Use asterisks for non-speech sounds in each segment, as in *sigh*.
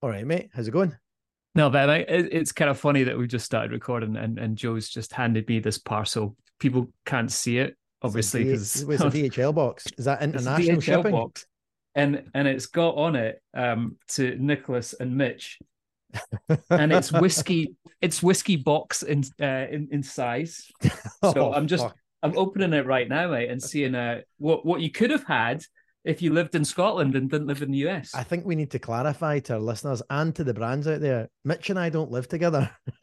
All right, mate. How's it going? No, but I, it's kind of funny that we've just started recording and, and Joe's just handed me this parcel. People can't see it, obviously, because it's, a DHL *laughs* box. Is that international shipping? Box. And and it's got on it um, to Nicholas and Mitch, and it's *laughs* whiskey. it's whiskey box in uh, in, in size. *laughs* So oh, I'm just fuck. I'm opening it right now, mate, and seeing uh, what what you could have had if you lived in Scotland and didn't live in the US. I think we need to clarify to our listeners and to the brands out there Mitch and I don't live together.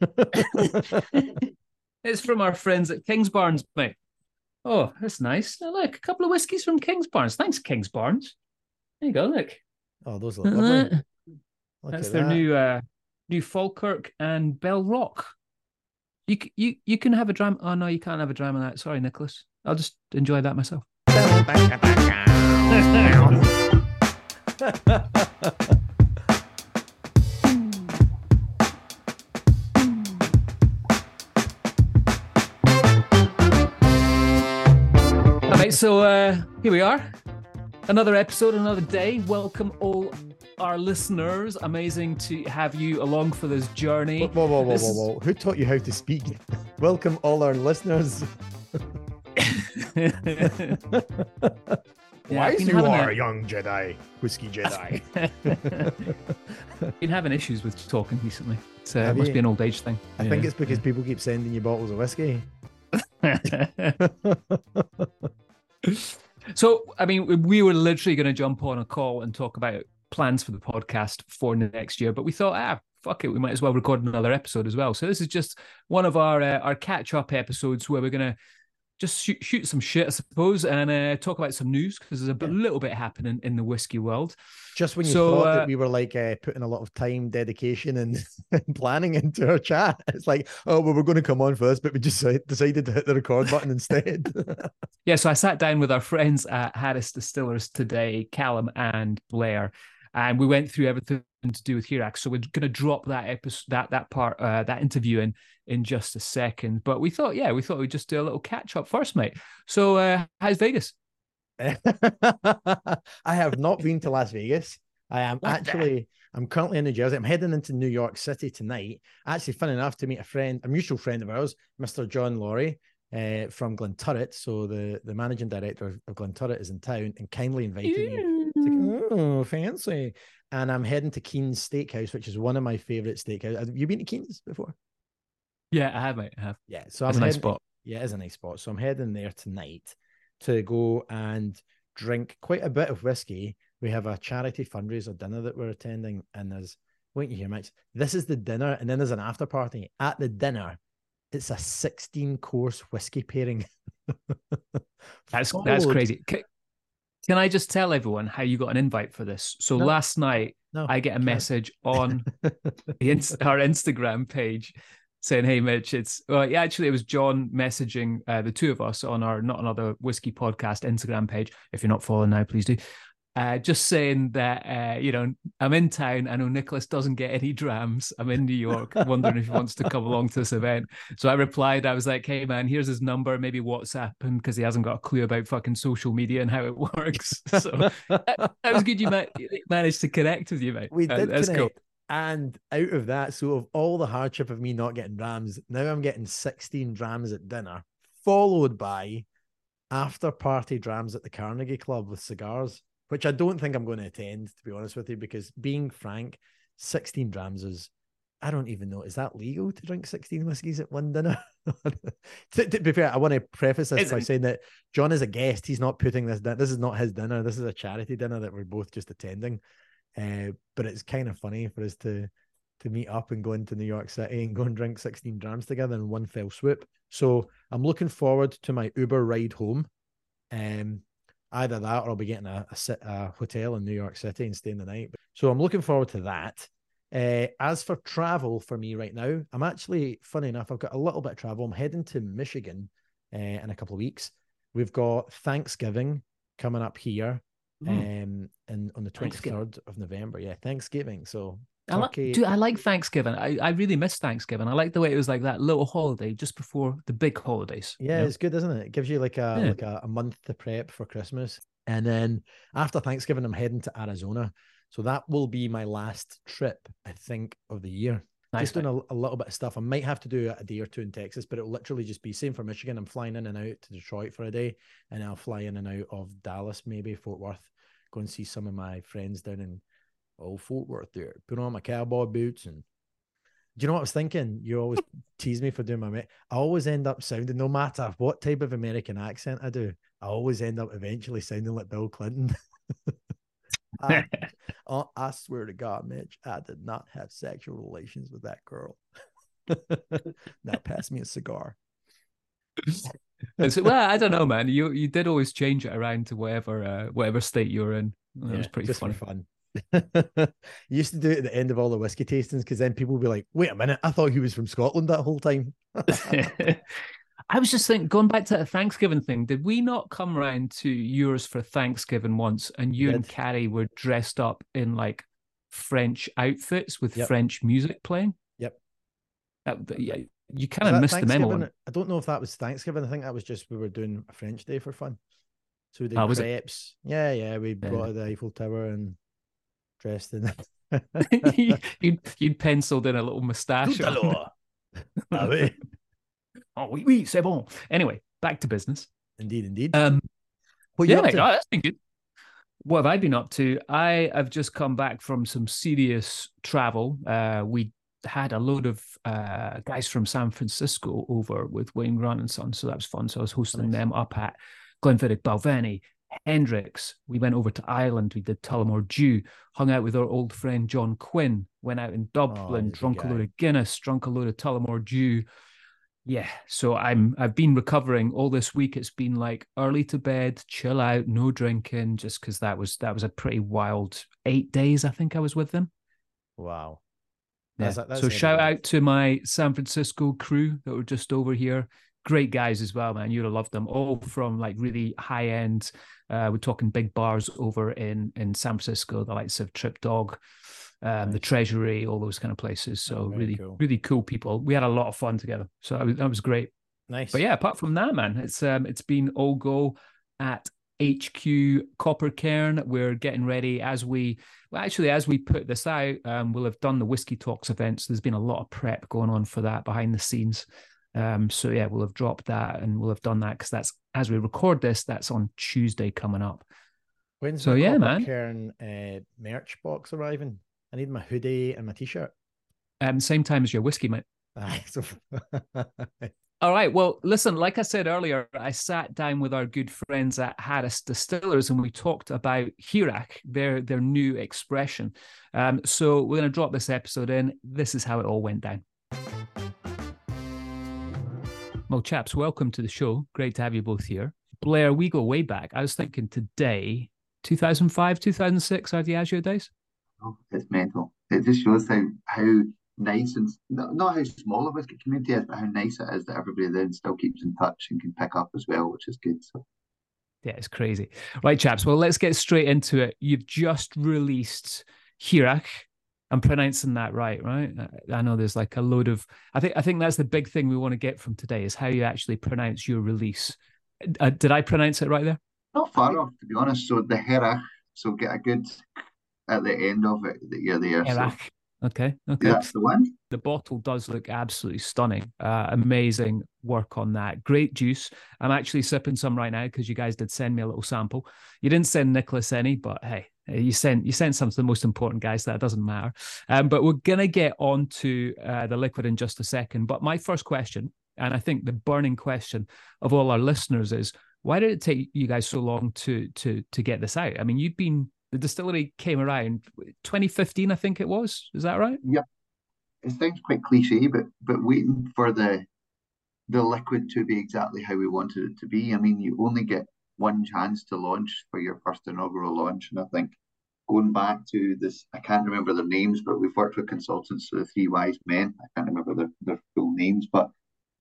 *laughs* *laughs* it's from our friends at Kingsbarns, mate. Oh, that's nice. Now, look, a couple of whiskies from Kings Kingsbarns. Thanks, Kings Kingsbarns. There you go, look. Oh, those look lovely. Look that's their that. new uh new Falkirk and Belrock. You you you can have a dram. Oh no, you can't have a dram of that. Sorry, Nicholas. I'll just enjoy that myself. *laughs* Alright, so uh, here we are. Another episode, another day. Welcome all our listeners. Amazing to have you along for this journey. Whoa, whoa, whoa, this whoa, whoa, whoa. Who taught you how to speak? *laughs* Welcome all our listeners. *laughs* Yeah, Wise you are, a... young Jedi, whiskey Jedi. *laughs* *laughs* been having issues with talking recently. So it must you? be an old age thing. I yeah. think it's because people keep sending you bottles of whiskey. *laughs* so, I mean, we were literally going to jump on a call and talk about plans for the podcast for next year, but we thought, ah, fuck it, we might as well record another episode as well. So this is just one of our uh, our catch up episodes where we're going to just shoot, shoot some shit, I suppose, and uh, talk about some news because there's a yeah. little bit happening in the whiskey world. Just when you so, thought uh, that we were like uh, putting a lot of time, dedication, and, *laughs* planning into our chat, it's like, oh, well, we're going to come on first, but we just decided to hit the record button instead. *laughs* yeah, so I sat down with our friends at Harris Distillers today, Calum and Blair, and we went through everything to do with Hearach. So we're going to drop that episode, that that part, uh, that interview in in just a second. But we thought, yeah, we thought we'd just do a little catch up first, mate. So uh, how's Vegas? *laughs* I have not been to Las Vegas. I am what actually. I'm currently in New Jersey. I'm heading into New York City tonight. Actually, fun enough to meet a friend, a mutual friend of ours, Mr. John Laurie, uh, from Glenturret. So the the managing director of Glenturret is in town and kindly invited me. Like, oh, fancy! And I'm heading to Keen's Steakhouse, which is one of my favorite steakhouses. Have you been to Keen's before? Yeah, I have, mate. I have. Yeah, so it's a nice heading, spot. Yeah, it's a nice spot. So I'm heading there tonight to go and drink quite a bit of whiskey. We have a charity fundraiser dinner that we're attending, and there's wait you hear, Max. This is the dinner, and then there's an after party. At the dinner, it's a 16 course whiskey pairing. *laughs* that's that's crazy. Can, can, I just tell everyone how you got an invite for this? So no, last night, no, I get a message on *laughs* the, our Instagram page saying, "Hey, Mitch, it's well, yeah, actually, it was John messaging uh, the two of us on our Not Another Whiskey podcast Instagram page. If you're not following now, please do." Uh, just saying that uh, you know I'm in town. I know Nicholas doesn't get any drams. I'm in New York, wondering if he wants to come along to this event. So I replied. I was like, "Hey man, here's his number. Maybe WhatsApp him because he hasn't got a clue about fucking social media and how it *laughs* works." So that, that was good. You ma- *laughs* managed to connect with you, mate. We did uh, connect. Cool. And out of that, so of all the hardship of me not getting drams, now I'm getting 16 drams at dinner, followed by after party drams at the Carnegie Club with cigars which I don't think I'm going to attend, to be honest with you, because being frank, 16 drams is, I don't even know, is that legal to drink 16 whiskies at one dinner? *laughs* to, to, be fair, I want to preface this by saying that John is a guest. He's not putting this, this is not his dinner. This is a charity dinner that we're both just attending. Uh, but it's kind of funny for us to to meet up and go into New York City and go and drink 16 drams together in one fell swoop. So I'm looking forward to my Uber ride home. Um, either that or I'll be getting a, a, a, hotel in New York City and staying the night. So I'm looking forward to that. Uh, as for travel for me right now, I'm actually, funny enough, I've got a little bit of travel. I'm heading to Michigan uh, in a couple of weeks. We've got Thanksgiving coming up here mm. um, and on the 23rd of November. Yeah, Thanksgiving. So I like, dude, I like Thanksgiving. I, I really miss Thanksgiving. I like the way it was like that little holiday just before the big holidays. Yeah, you know? it's good, isn't it? It gives you like a yeah. like a, a, month to prep for Christmas. And then after Thanksgiving, I'm heading to Arizona. So that will be my last trip, I think, of the year. Nice, just doing a, a, little bit of stuff. I might have to do a day or two in Texas, but it'll literally just be same for Michigan. I'm flying in and out to Detroit for a day, and I'll fly in and out of Dallas, maybe Fort Worth, go and see some of my friends down in oh Fort Worth there. Put on my cowboy boots and do you know what I was thinking? You always *laughs* tease me for doing my mate. I always end up sounding, no matter what type of American accent I do, I always end up eventually sounding like Bill Clinton. *laughs* I, oh, *laughs* I swear to God, Mitch, I did not have sexual relations with that girl. now pass me a cigar. so, well, I don't know, man. You you did always change it around to whatever uh, whatever state you're in. That yeah, was pretty fun. fun. *laughs* used to do it at the end of all the whiskey tastings because then people would be like, wait a minute, I thought he was from Scotland that whole time. *laughs* *laughs* I was just thinking, going back to the Thanksgiving thing, did we not come round to yours for Thanksgiving once and you and Carrie were dressed up in like French outfits with yep. French music playing? Yep. That, yeah, you kind of missed the memo. I don't know if that was Thanksgiving. I think that was just we were doing a French day for fun. So we did oh, crepes. Yeah, yeah. We yeah. to the Eiffel Tower and dressed in *laughs* *laughs* you'd, you'd penciled in a little moustache. *laughs* oh, oui, oui, c'est bon. Anyway, back to business. Indeed, indeed. Um, what yeah, oh, that's been good. What have I been up to? I have just come back from some serious travel. Uh, we had a load of uh, guys from San Francisco over with William Grant and Son, so that was fun. So I was hosting nice. them up at Glenfiddich Balvenie Hendrick's. We went over to Ireland. We did Tullamore Dew, hung out with our old friend John Quinn, went out in Dublin, oh, drunk a load of Guinness, drunk a load of Tullamore Dew. Yeah, so I'm I've been recovering all this week. It's been like early to bed, chill out, no drinking, just because that was that was a pretty wild eight days. I think I was with them. Wow. Yeah. That's, that's so shout out to my San Francisco crew that were just over here great guys as well, man. You'd have loved them. All from like really high end. Uh, we're talking big bars over in in San Francisco, the likes of Trick Dog, um, nice. the Treasury, all those kind of places. So oh, really, cool. really cool people. We had a lot of fun together. So that was, that was great. Nice. But yeah, apart from that, man, it's um it's been all go at HQ Copper Cairn. We're getting ready as we well, actually, as we put this out, um, we'll have done the Whiskey Talks events. There's been a lot of prep going on for that behind the scenes. Um, so yeah, we'll have dropped that and we'll have done that because that's as we record this, that's on Tuesday coming up. When's so yeah, man? Cairn uh, merch box arriving? I need my hoodie and my t-shirt. Um, same time as your whiskey, mate. *laughs* All right. Well, listen, like I said earlier, I sat down with our good friends at Harris Distillers and we talked about Hearach, their their new expression. Um, so we're going to drop this episode in. This is how it all went down. Well, chaps, welcome to the show. Great to have you both here. Blair, we go way back. I was thinking today, 2005, 2006 are Diageo days. Oh, it's mental. It just shows how how nice and not how small the whiskey community is, but how nice it is that everybody then still keeps in touch and can pick up as well, which is good. So. Yeah, it's crazy. Right, chaps. Well, let's get straight into it. You've just released Hearach, I'm pronouncing that right, right? I know there's like a load of. I think I think that's the big thing we want to get from today is how you actually pronounce your release. Uh, did I pronounce it right there? Not far off, to be honest. So the Hearach, so get a good at the end of it that you're there. Hearach. So. Okay. Okay. That's the one. The bottle does look absolutely stunning. Uh, amazing work on that. Great juice. I'm actually sipping some right now because you guys did send me a little sample. You didn't send Nicholas any, but hey, you sent you sent some to the most important guys. So That doesn't matter. Um, but we're gonna get on to uh, the liquid in just a second. But my first question, and I think the burning question of all our listeners is, why did it take you guys so long to to to get this out? I mean, you've been the distillery came around 2015, I think it was. Is that right? Yeah. It sounds quite cliche, but but waiting for the the liquid to be exactly how we wanted it to be. I mean, you only get one chance to launch for your first inaugural launch. And I think going back to this, I can't remember their names, but we've worked with consultants, the three wise men. I can't remember their, their full names, but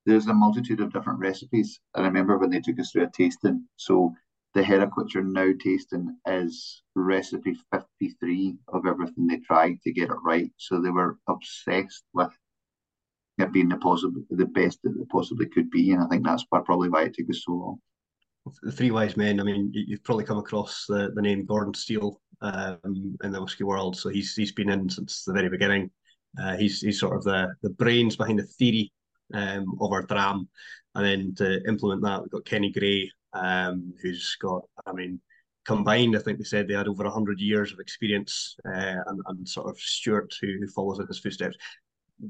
there's a multitude of different recipes. I remember when they took us through a tasting. So the Hearach which you're now tasting is recipe 53 of everything they tried to get it right. So they were obsessed with it being the possible the best that it possibly could be. And I think that's probably why it took us so long the Three Wise Men. I mean, you've probably come across the, the name Gordon Steele um, in the whiskey world. So he's he's been in since the very beginning. Uh, he's he's sort of the the brains behind the theory um, of our dram, and then to implement that, we've got Kenny Gray, um, who's got, I mean, combined, I think they said they had over hundred years of experience, uh, and, and sort of Stuart, who, who follows in his footsteps.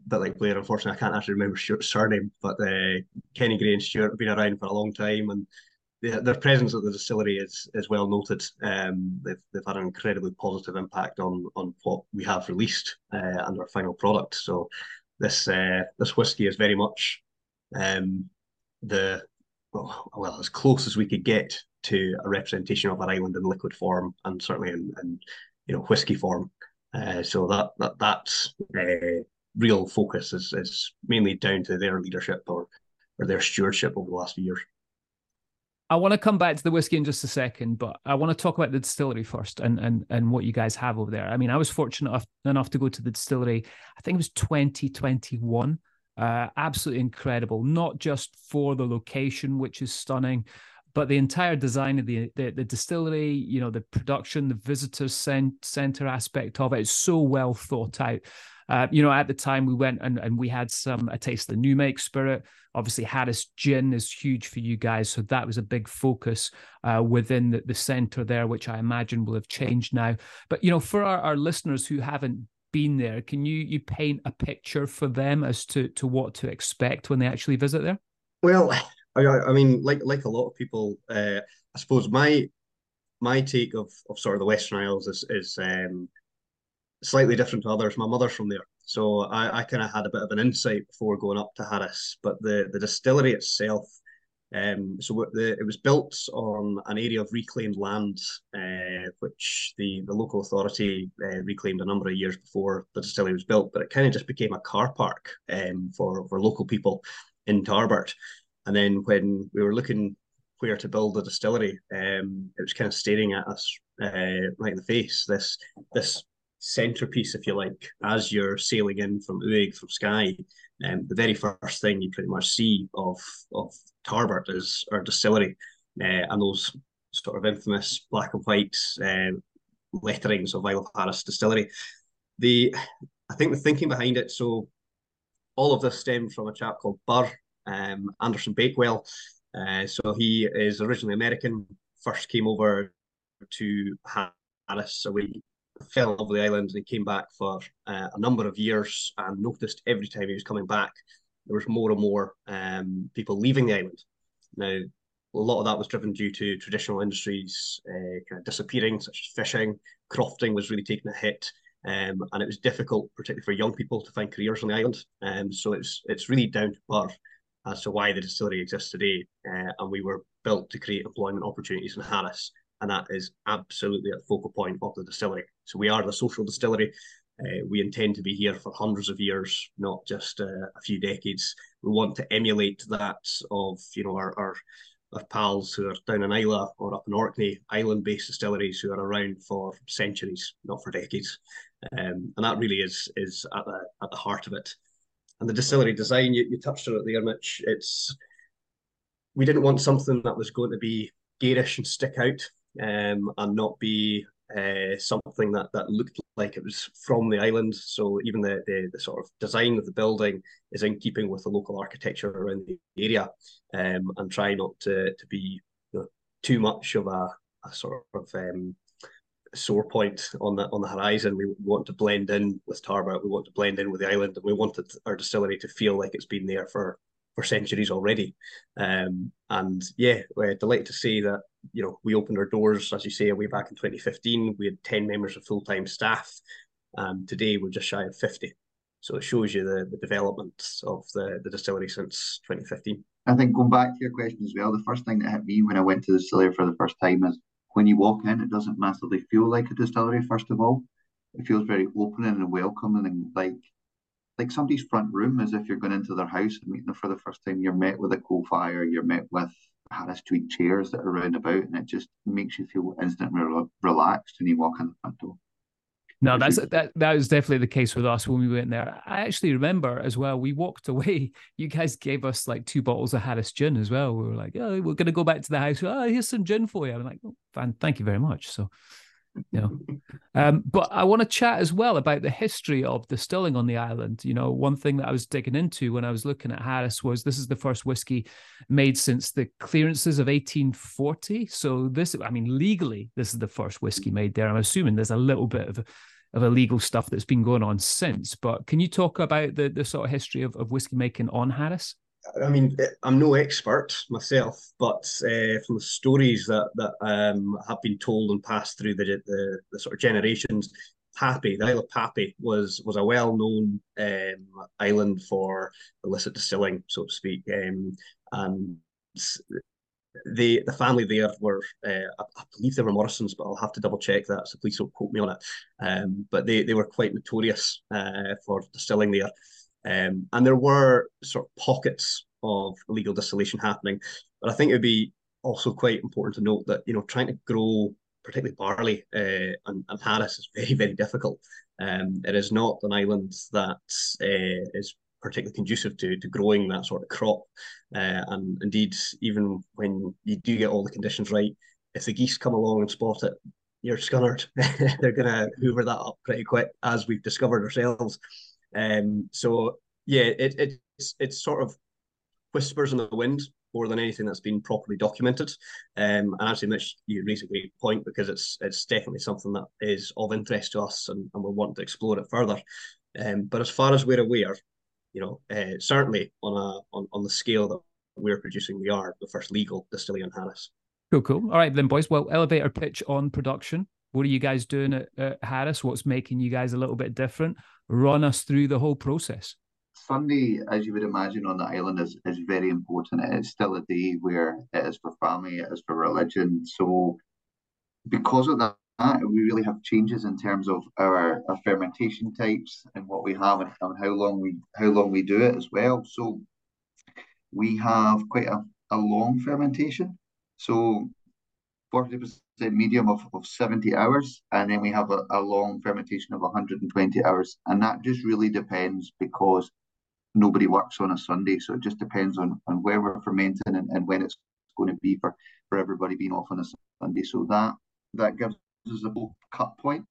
But like Blair, unfortunately, I can't actually remember Stuart's surname, but uh, Kenny Gray and Stuart have been around for a long time, and their presence at the distillery is is well noted. Um, they've they've had an incredibly positive impact on on what we have released uh, and our final product. So this uh, this whiskey is very much um, the well, well as close as we could get to a representation of our island in liquid form and certainly in, in you know whiskey form. Uh, so that that that's uh, real focus is is mainly down to their leadership or or their stewardship over the last few years. I want to come back to the whiskey in just a second, but I want to talk about the distillery first and and and what you guys have over there. I mean, I was fortunate enough, to go to the distillery. I think it was 2021. Uh, absolutely incredible, not just for the location, which is stunning, but the entire design of the the, the distillery. You know, the production, the visitor center aspect of it is so well thought out. Uh, you know, at the time we went and, and we had some a taste of the new make spirit. Obviously, Harris Gin is huge for you guys, so that was a big focus uh, within the, the center there, which I imagine will have changed now. But you know, for our, our listeners who haven't been there, can you you paint a picture for them as to to what to expect when they actually visit there? Well, I, I mean, like like a lot of people, uh, I suppose my my take of, of sort of the Western Isles is is um, slightly different to others. My mother's from there, so I, I kind of had a bit of an insight before going up to Harris. But the the distillery itself, um, so the, it was built on an area of reclaimed land, uh, which the the local authority uh, reclaimed a number of years before the distillery was built. But it kind of just became a car park um, for for local people in Tarbert. And then when we were looking where to build the distillery, um, it was kind of staring at us uh, right in the face. This this centerpiece, if you like, as you're sailing in from Uig from Skye. Um, the very first thing you pretty much see of of Tarbert is our distillery uh, and those sort of infamous black and white uh, letterings of Isle of Harris Distillery. The I think the thinking behind it, so all of this stems from a chap called Burr um, Anderson Bakewell. Uh, so he is originally American, first came over to Harris we fell over the island and he came back for uh, a number of years and noticed every time he was coming back there was more and more um, people leaving the island. Now, a lot of that was driven due to traditional industries uh, kind of disappearing, such as fishing. Crofting was really taking a hit, um, and it was difficult, particularly for young people, to find careers on the island. Um, so it's it's really down to Burr as to why the distillery exists today, uh, and we were built to create employment opportunities in Harris and that is absolutely at the focal point of the distillery. So we are the social distillery. Uh, we intend to be here for hundreds of years, not just uh, a few decades. We want to emulate that of you know our, our our pals who are down in Islay or up in Orkney, island-based distilleries who are around for centuries, not for decades, um, and that really is is at the at the heart of it. And the distillery design, you, you touched on it there, Mitch. It's we didn't want something that was going to be garish and stick out um, and not be uh, something that that looked like it was from the island. So even the, the, the sort of design of the building is in keeping with the local architecture around the area, um, and try not to to be you know, too much of a, a sort of um, sore point on the on the horizon. We want to blend in with Tarbert. We want to blend in with the island, and we wanted our distillery to feel like it's been there for for centuries already. Um, and yeah, we're delighted to say that you know we opened our doors, as you say, way back in 2015. We had 10 members of full time staff, and today we're just shy of 50. So it shows you the, the development of the, the distillery since 2015. I think going back to your question as well, the first thing that hit me when I went to the distillery for the first time is when you walk in, it doesn't massively feel like a distillery, first of all. It feels very opening and welcoming and like like somebody's front room as if you're going into their house and meeting them for the first time. You're met with a coal fire, you're met with Harris tweed chairs that are round about, and it just makes you feel instantly re- relaxed when you walk in the front door. No, that's that. That was definitely the case with us when we went there. I actually remember as well. We walked away. *laughs* You guys gave us like two bottles of Harris gin as well. We were like, "Oh, we're going to go back to the house. Oh, here's some gin for you." I'm like, oh, "Fine, thank you very much." So, Yeah. Um, but I want to chat as well about the history of distilling on the island. You know, one thing that I was digging into when I was looking at Harris was this is the first whiskey made since the clearances of 1840. So this, I mean, legally, this is the first whiskey made there. I'm assuming there's a little bit of of illegal stuff that's been going on since. But can you talk about the the sort of history of, of whiskey making on Harris? I mean, I'm no expert myself, but uh, from the stories that that um, have been told and passed through the, the, the sort of generations, Pabbay, the Isle of Pabbay, was was a well known um, island for illicit distilling, so to speak, um, and the the family there were, uh, I, I, believe they were Morrisons, but I'll have to double check that, so please don't quote me on it. Um, but they they were quite notorious uh, for distilling there. Um, and there were sort of pockets of illegal distillation happening. But I think it would be also quite important to note that, you know, trying to grow particularly barley uh, and, and Harris is very, very difficult. Um, it is not an island that uh, is particularly conducive to, to growing that sort of crop. Uh, and indeed, even when you do get all the conditions right, if the geese come along and spot it, you're scunnered. *laughs* They're going to hoover that up pretty quick, as we've discovered ourselves. Um, so yeah, it, it it's it's sort of whispers in the wind more than anything that's been properly documented. Um, and actually, Mitch, you raise a great point because it's it's definitely something that is of interest to us, and, and we're wanting to explore it further. Um, but as far as we're aware, you know, uh, certainly on a on, on the scale that we're producing, we are the first legal distillery in Harris. Cool, cool. All right, then, boys. Well, elevator pitch on production. What are you guys doing at, at Harris? What's making you guys a little bit different? Run us through the whole process. Sunday, as you would imagine, on the island is, is very important. It is still a day where it is for family, it is for religion. So, because of that, we really have changes in terms of our, our fermentation types and what we have and, and how long we how long we do it as well. So, we have quite a, a long fermentation. So, 40% medium of, of 70 hours, and then we have a, a long fermentation of 120 hours. And that just really depends because nobody works on a Sunday. So it just depends on, on where we're fermenting and, and when it's going to be for, for everybody being off on a Sunday. So that that gives us a cut point.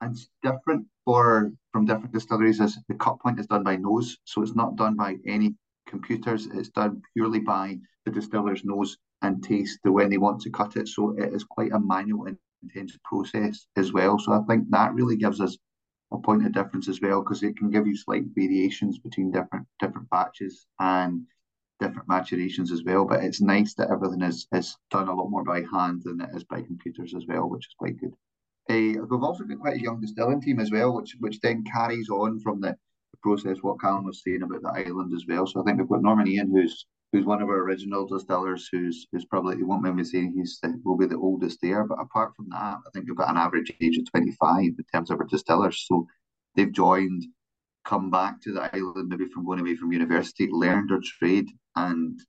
And it's different for from different distilleries is the cut point is done by nose. So it's not done by any computers. It's done purely by the distiller's nose and taste the when they want to cut it. So it is quite a manual and intense process as well. So I think that really gives us a point of difference as well because it can give you slight variations between different different batches and different maturations as well. But it's nice that everything is is done a lot more by hand than it is by computers as well, which is quite good. Uh, we've also got quite a young distilling team as well, which which then carries on from the, the process what Calum was saying about the island as well. So I think we've got Norman Ian, who's who's one of our original distillers, who's who's probably won't mind me saying he's will be the oldest there. But apart from that, I think we've got an average age of twenty five in terms of our distillers. So they've joined, come back to the island maybe from going away from university, learned their trade, and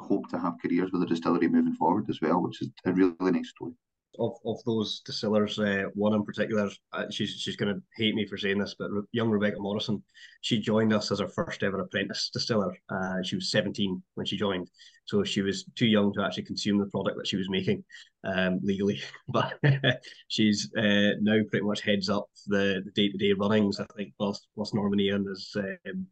hope to have careers with the distillery moving forward as well, which is a really nice story of, of those distillers, uh, one in particular, uh, she's she's going to hate me for saying this, but young Rebecca Morrison, she joined us as our first ever apprentice distiller. Uh, she was 17 when she joined, so she was too young to actually consume the product that she was making um, legally. *laughs* But *laughs* she's uh, now pretty much heads up the day to day runnings. I think whilst, whilst Norman Ian has um,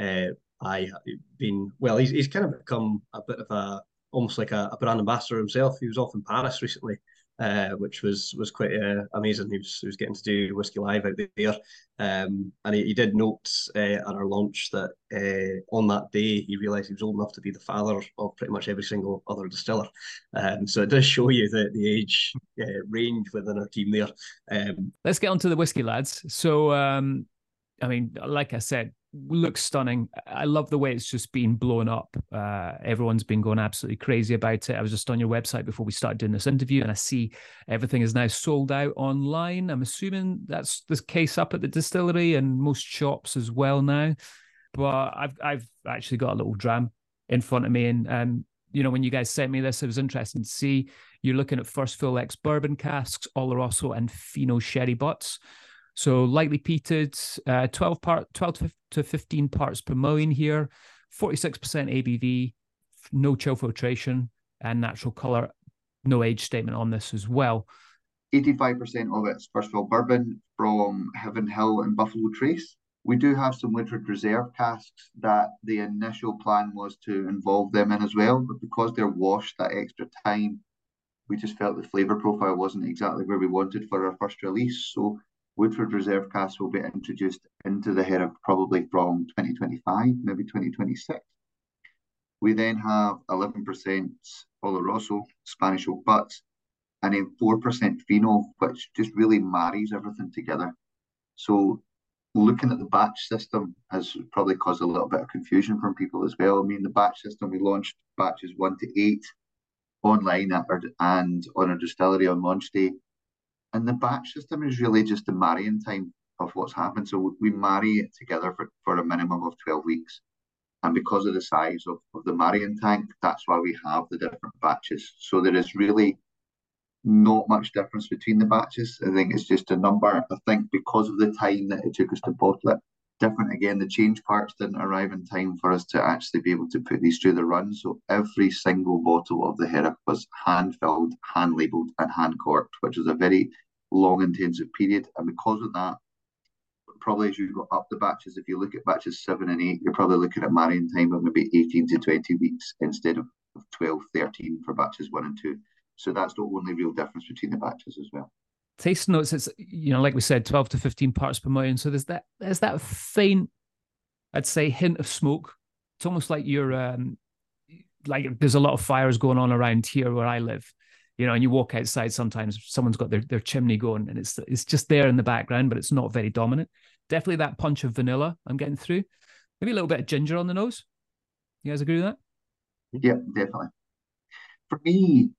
uh, I been well, he's he's kind of become a bit of a almost like a, a brand ambassador himself. He was off in Paris recently uh, which was was quite uh, amazing. He was, he was getting to do Whiskey Live out there, um, and he, he did note uh, at our launch that uh, on that day he realised he was old enough to be the father of pretty much every single other distiller. Um, so it does show you the the age uh, range within our team there. Um, Let's get on to the whiskey lads. So. Um, I mean, like I said, looks stunning. I love the way it's just been blown up. Uh, everyone's been going absolutely crazy about it. I was just on your website before we started doing this interview, and I see everything is now sold out online. I'm assuming that's the case up at the distillery and most shops as well now. But I've I've actually got a little dram in front of me, and um, you know, when you guys sent me this, it was interesting to see. You're looking at first fill ex bourbon casks, Oloroso, and Fino sherry butts. So lightly peated, uh, 12 part, 12 to 15 parts per million here, 46% ABV, no chill filtration and natural color, no age statement on this as well. 85% of it's first of all bourbon from Heaven Hill and Buffalo Trace. We do have some Woodford Reserve casks that the initial plan was to involve them in as well, but because they're washed that extra time, we just felt the flavour profile wasn't exactly where we wanted for our first release. So Woodford Reserve casks will be introduced into the Hearach probably from 2025, maybe 2026. We then have 11% Oloroso, Spanish oak butts, and then 4% Fino, which just really marries everything together. So looking at the batch system has probably caused a little bit of confusion from people as well. I mean, the batch system, we launched batches one to eight online at our, and on our distillery on launch day. And the batch system is really just the marrying time of what's happened. So we marry it together for, for a minimum of 12 weeks. And because of the size of, of the marrying tank, that's why we have the different batches. So there is really not much difference between the batches. I think it's just a number. I think because of the time that it took us to bottle it, different again, the change parts didn't arrive in time for us to actually be able to put these through the run. So every single bottle of the Hearach was hand filled, hand labelled, and hand corked, which is a very long, intensive period. And because of that, probably as you go up the batches, if you look at batches seven and eight, you're probably looking at marrying time of maybe 18 to 20 weeks instead of 12, 13 for batches one and two. So that's the only real difference between the batches as well. Taste notes, it's you know, like we said, 12 to 15 parts per million. So there's that there's that faint, I'd say, hint of smoke. It's almost like you're um like there's a lot of fires going on around here where I live. You know, and you walk outside sometimes someone's got their, their chimney going and it's it's just there in the background, but it's not very dominant. Definitely that punch of vanilla I'm getting through. Maybe a little bit of ginger on the nose. You guys agree with that? Yeah, definitely. For me,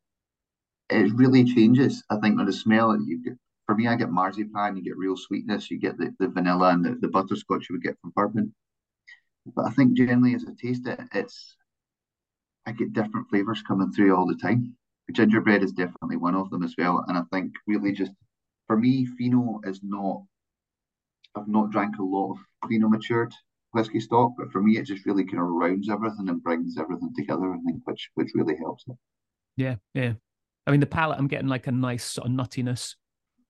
it really changes. I think with the smell, you get, for me, I get marzipan, you get real sweetness, you get the, the vanilla and the, the butterscotch you would get from bourbon. But I think generally as I taste it, it's I get different flavors coming through all the time. Gingerbread is definitely one of them as well. And I think really just for me, Fino is not I've not drank a lot of Fino matured whiskey stock, but for me it just really kind of rounds everything and brings everything together, I think, which which really helps it. Yeah, yeah. I mean, the palate, I'm getting like a nice sort of nuttiness,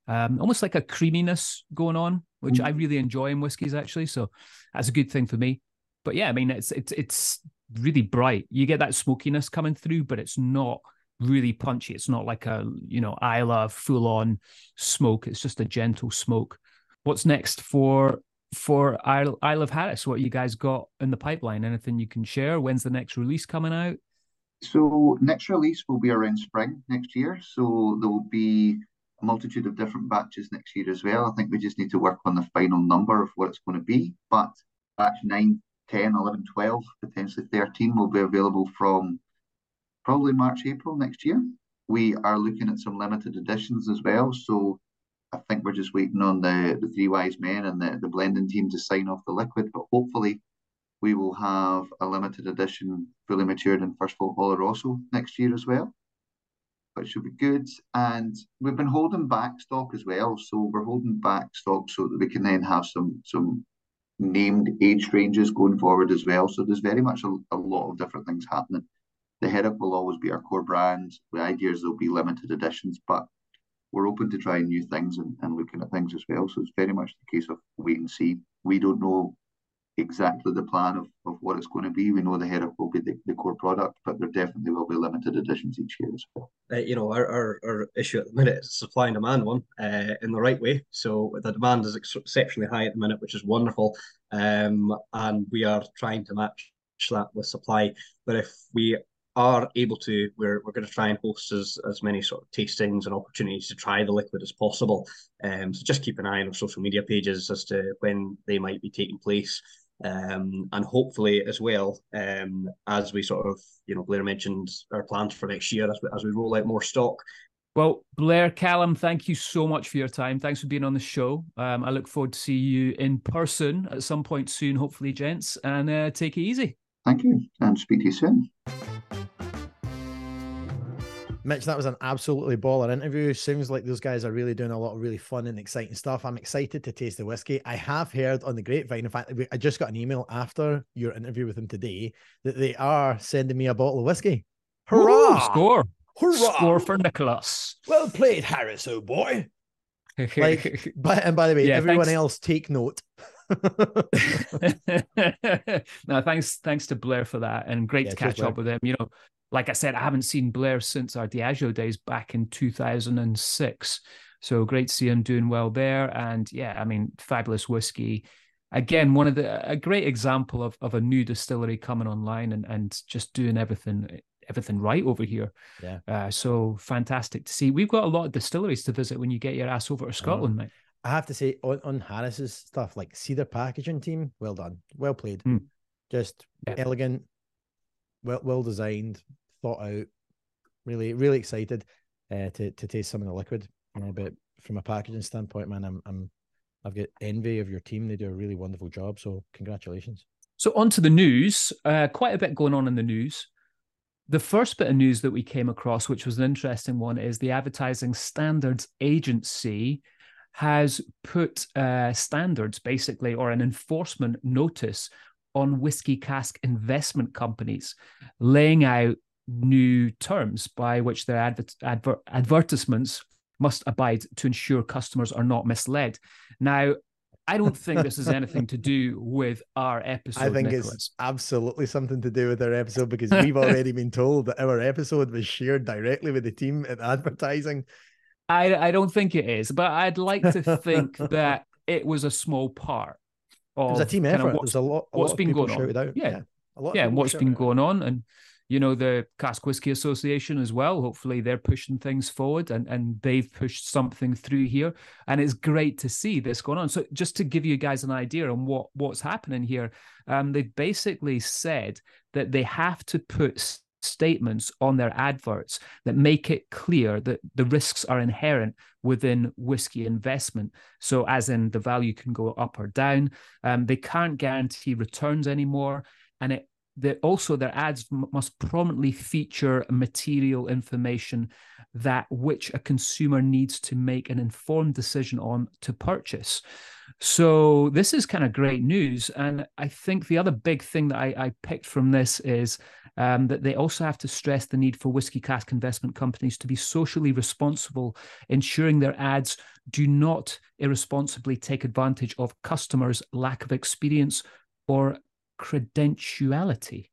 um, almost like a creaminess going on, which mm. I really enjoy in whiskies actually. So that's a good thing for me. But yeah, I mean, it's it's it's really bright. You get that smokiness coming through, but it's not really punchy. It's not like a you know Islay full on smoke. It's just a gentle smoke. What's next for for Isle, Isle of Harris? What you guys got in the pipeline? Anything you can share? When's the next release coming out? So next release will be around spring next year. So there will be a multitude of different batches next year as well. I think we just need to work on the final number of what it's going to be. But batch 9, 10, 11, 12, potentially 13 will be available from probably March, April next year. We are looking at some limited editions as well. So I think we're just waiting on the, the three wise men and the, the blending team to sign off the liquid. But hopefully we will have a limited edition fully matured in First Fill Oloroso next year as well, which should be good. And we've been holding back stock as well. So we're holding back stock so that we can then have some some named age ranges going forward as well. So there's very much a, a lot of different things happening. The Hearach will always be our core brand. The idea is there'll be limited editions, but we're open to trying new things and, and looking at things as well. So it's very much the case of wait and see. We don't know exactly the plan of, of what it's going to be. We know the Hearach will be the, the core product, but there definitely will be limited editions each year as well. Uh, you know, our, our, our, issue at the minute is supply and demand one uh, in the right way. So the demand is ex- exceptionally high at the minute, which is wonderful. Um, and we are trying to match that with supply. But if we are able to, we're, we're going to try and host as, as many sort of tastings and opportunities to try the liquid as possible. Um, so just keep an eye on our social media pages as to when they might be taking place. Um, and hopefully as well, um, as we sort of, you know, Blair mentioned our plans for next year as we, as we roll out more stock. Well, Blair, Calum, thank you so much for your time. Thanks for being on the show. Um, I look forward to see you in person at some point soon, hopefully, gents, and uh, take it easy. Thank you, and speak to you soon. Mitch, that was an absolutely baller interview. Seems like those guys are really doing a lot of really fun and exciting stuff. I'm excited to taste the whiskey. I have heard on the grapevine, in fact, I just got an email after your interview with them today that they are sending me a bottle of whiskey. Hurrah! Ooh, score. Hurrah! Score for Nicholas. Well played, Harris, oh boy. like, *laughs* but, and by the way, yeah, everyone thanks. else take note. *laughs* no, thanks, thanks to Blair for that, and great yeah, to catch up with him. You know, like I said, I haven't seen Blair since our Diageo days back in 2006. So great to see him doing well there. And yeah, I mean, fabulous whiskey. Again, one of the a great example of, of a new distillery coming online and, and just doing everything everything right over here. Yeah. Uh, so fantastic to see. We've got a lot of distilleries to visit when you get your ass over to Scotland, mate. I have to say on, on Harris's stuff, like see their packaging team, well done, well played, mm. just yeah. elegant, well well designed, thought out. Really, really excited uh, to to taste some of the liquid. Know, but from a packaging standpoint, man, I'm I'm I've got envy of your team. They do a really wonderful job. So congratulations. So on to the news. Uh, quite a bit going on in the news. The first bit of news that we came across, which was an interesting one, is the Advertising Standards Agency has put uh, standards, basically, or an enforcement notice on whiskey cask investment companies, laying out new terms by which their adver- adver- advertisements must abide to ensure customers are not misled. Now, I don't think this has anything to do with our episode. I think Nicholas. it's absolutely something to do with our episode because we've already been told that our episode was shared directly with the team at advertising. I, I don't think it is, but I'd like to think that it was a small part. It was a team effort. There's a lot. A what's lot been going on? Yeah, yeah, a lot. Yeah, and what's been going on, and you know the cask whiskey association as well hopefully they're pushing things forward and and they've pushed something through here and it's great to see this going on so just to give you guys an idea on what what's happening here um they've basically said that they have to put statements on their adverts that make it clear that the risks are inherent within whiskey investment. So, as in the value can go up or down. Um, they can't guarantee returns anymore. And it that also their ads must prominently feature material information that which a consumer needs to make an informed decision on to purchase. So this is kind of great news, and I think the other big thing that I, I picked from this is um, that they also have to stress the need for whiskey cask investment companies to be socially responsible, ensuring their ads do not irresponsibly take advantage of customers' lack of experience or credentiality.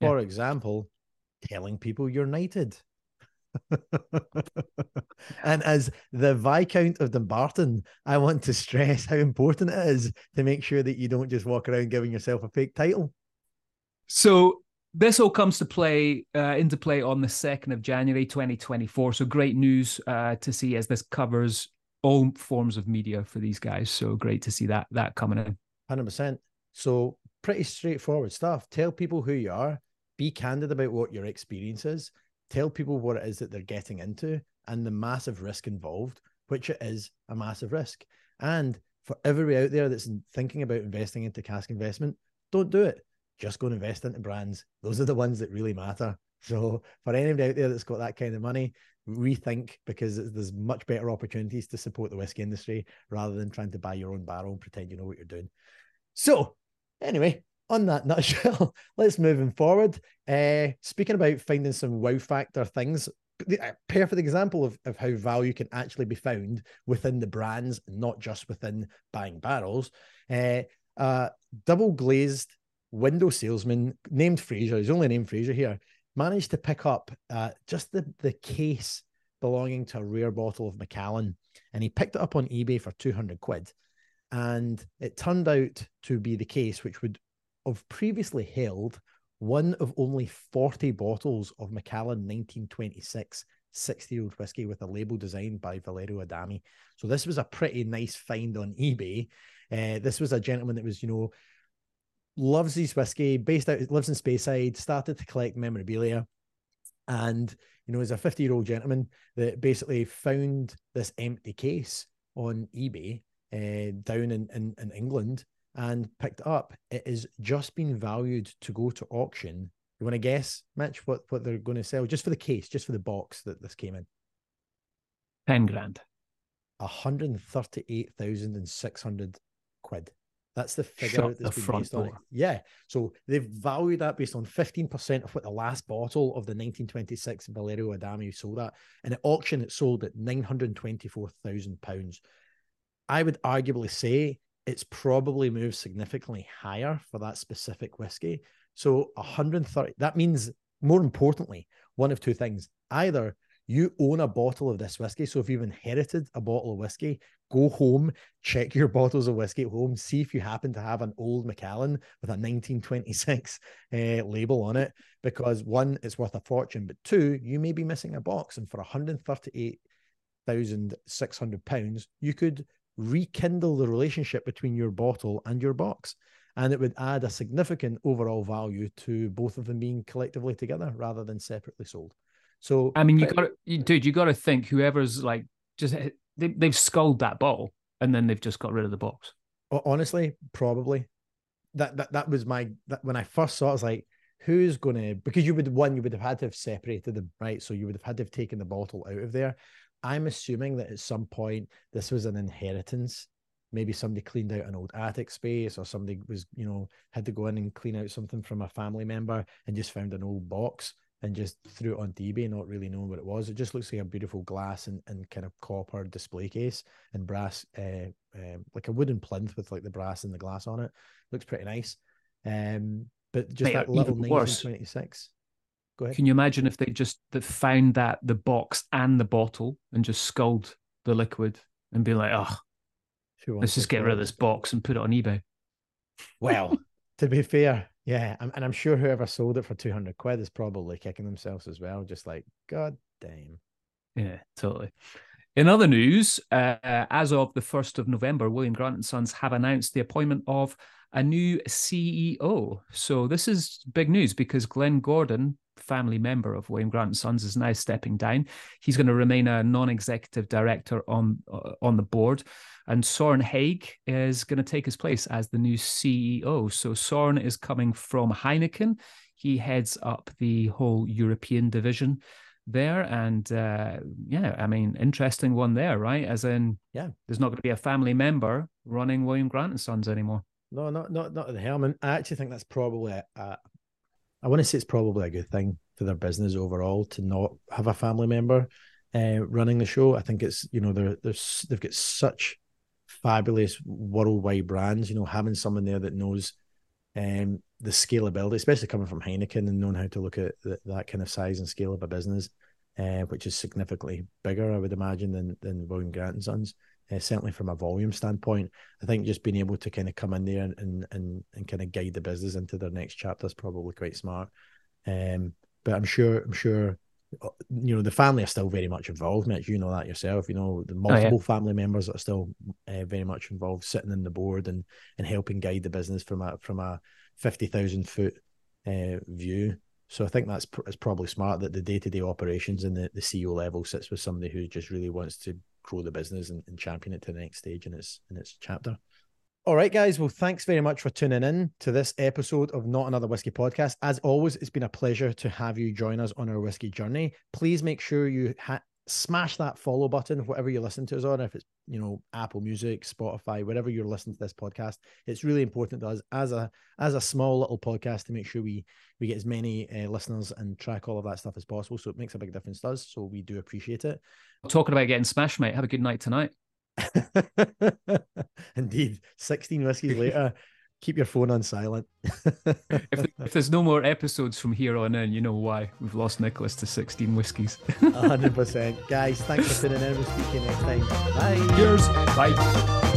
For yeah. example, telling people you're knighted. *laughs* and as the Viscount of Dumbarton, I want to stress how important it is to make sure that you don't just walk around giving yourself a fake title. So this all comes to play uh, into play on the 2nd of January 2024. So great news uh, to see as this covers all forms of media for these guys. So great to see that that coming in. 100%. So pretty straightforward stuff. Tell people who you are, be candid about what your experience is, tell people what it is that they're getting into and the massive risk involved, which it is a massive risk. And for everybody out there that's thinking about investing into cask investment, don't do it. Just go and invest into brands. Those are the ones that really matter. So for anybody out there that's got that kind of money, rethink because there's much better opportunities to support the whiskey industry rather than trying to buy your own barrel and pretend you know what you're doing. So Anyway, on that *laughs* nutshell, let's move forward. Uh, speaking about finding some wow factor things, a perfect example of, of how value can actually be found within the brands, not just within buying barrels. Uh, uh, double glazed window salesman named Fraser, he's only named Fraser here, managed to pick up uh, just the, the case belonging to a rare bottle of Macallan. And he picked it up on eBay for 200 quid. And it turned out to be the case, which would have previously held one of only 40 bottles of Macallan 1926 60 year old whiskey with a label designed by Valerio Adami. So this was a pretty nice find on eBay. Uh, this was a gentleman that was, you know, loves his whiskey, based out, lives in Speyside, started to collect memorabilia. And, you know, is a 50 year old gentleman that basically found this empty case on eBay uh, down in, in, in England and picked up. It has just been valued to go to auction. You want to guess, Mitch, what, what they're going to sell just for the case, just for the box that this came in? 10 grand. 138,600 quid. That's the figure Shut that's the been based door. on it. Yeah. So they've valued that based on 15% of what the last bottle of the 1926 Valerio Adami sold at. And at auction, it sold at £924,000. I would arguably say it's probably moved significantly higher for that specific whiskey. So 130, that means more importantly, one of two things. Either you own a bottle of this whiskey. So if you've inherited a bottle of whiskey, go home, check your *laughs* bottles of whiskey at home, see if you happen to have an old Macallan with a 1926 uh, *laughs* label on it. Because one, it's worth a fortune, but two, you may be missing a box. And for 138,600 pounds, you could rekindle the relationship between your bottle and your box. And it would add a significant overall value to both of them being collectively together rather than separately sold. So I mean, you got to, dude, you got to think whoever's like just they, they've sculled that bottle and then they've just got rid of the box. Honestly, probably. That that that was my that when I first saw it, I was like, who's going to because you would one you would have had to have separated them right, so you would have had to have taken the bottle out of there. I'm assuming that at some point this was an inheritance. Maybe somebody cleaned out an old attic space, or somebody was, you know, had to go in and clean out something from a family member and just found an old box and just threw it onto eBay, not really knowing what it was. It just looks like a beautiful glass and, and kind of copper display case and brass, uh, um, like a wooden plinth with like the brass and the glass on it. Looks pretty nice. Um, but just Mate, that little 1926. Go ahead. Can you imagine if they just that found that the box and the bottle and just sculled the liquid and be like, oh, let's just get rid of this box and put it on eBay? Well, to be fair, yeah, and I'm sure whoever sold it for 200 quid is probably kicking themselves as well, just like, God damn. Yeah, totally. In other news, uh, as of the 1st of November, William Grant and Sons have announced the appointment of a new CEO. So this is big news because Glenn Gordon, family member of William Grant and Sons, is now stepping down. He's going to remain a non-executive director on uh, on the board, and Soren Hagh is going to take his place as the new CEO. So Soren is coming from Heineken. He heads up the whole European division there and uh yeah i mean interesting one there right as in yeah there's not going to be a family member running william grant and sons anymore no, not not not the helmet. I actually think that's probably a, a, I want to say it's probably a good thing for their business overall to not have a family member uh, running the show. I think it's you know they're they're they've got such fabulous worldwide brands. You know, having someone there that knows um, the scalability, especially coming from Heineken and knowing how to look at the, that kind of size and scale of a business, uh, which is significantly bigger, I would imagine, than than William Grant and Sons uh, certainly from a volume standpoint. I think just being able to kind of come in there and and and, and kind of guide the business into their next chapter is probably quite smart. Um, but I'm sure I'm sure uh, you know the family are still very much involved, Mitch. You know that yourself. You know the multiple oh, yeah. family members are still uh, very much involved, sitting in the board and and helping guide the business from a from a fifty thousand foot uh, view. So I think that's it's probably smart that the day to day operations and the, the CEO level sits with somebody who just really wants to grow the business and, and champion it to the next stage in its in its chapter. All right, guys. Well, thanks very much for tuning in to this episode of Not Another Whisky Podcast. As always, it's been a pleasure to have you join us on our whiskey journey. Please make sure you ha- smash that follow button, whatever you listen to us on, if it's you know Apple Music, Spotify, whatever you're listening to this podcast. It's really important to us as a as a small little podcast to make sure we we get as many uh, listeners and track all of that stuff as possible. So it makes a big difference to us. So we do appreciate it. Talking about getting smashed, mate. Have a good night tonight. *laughs* Indeed. 16 whiskeys later, keep your phone on silent. if, if, there's no more episodes from here on in, you know why. We've lost Nicholas to 16 whiskies. 100%. Guys, thanks for tuning in. We'll speak to you next time. Bye. Cheers. Bye.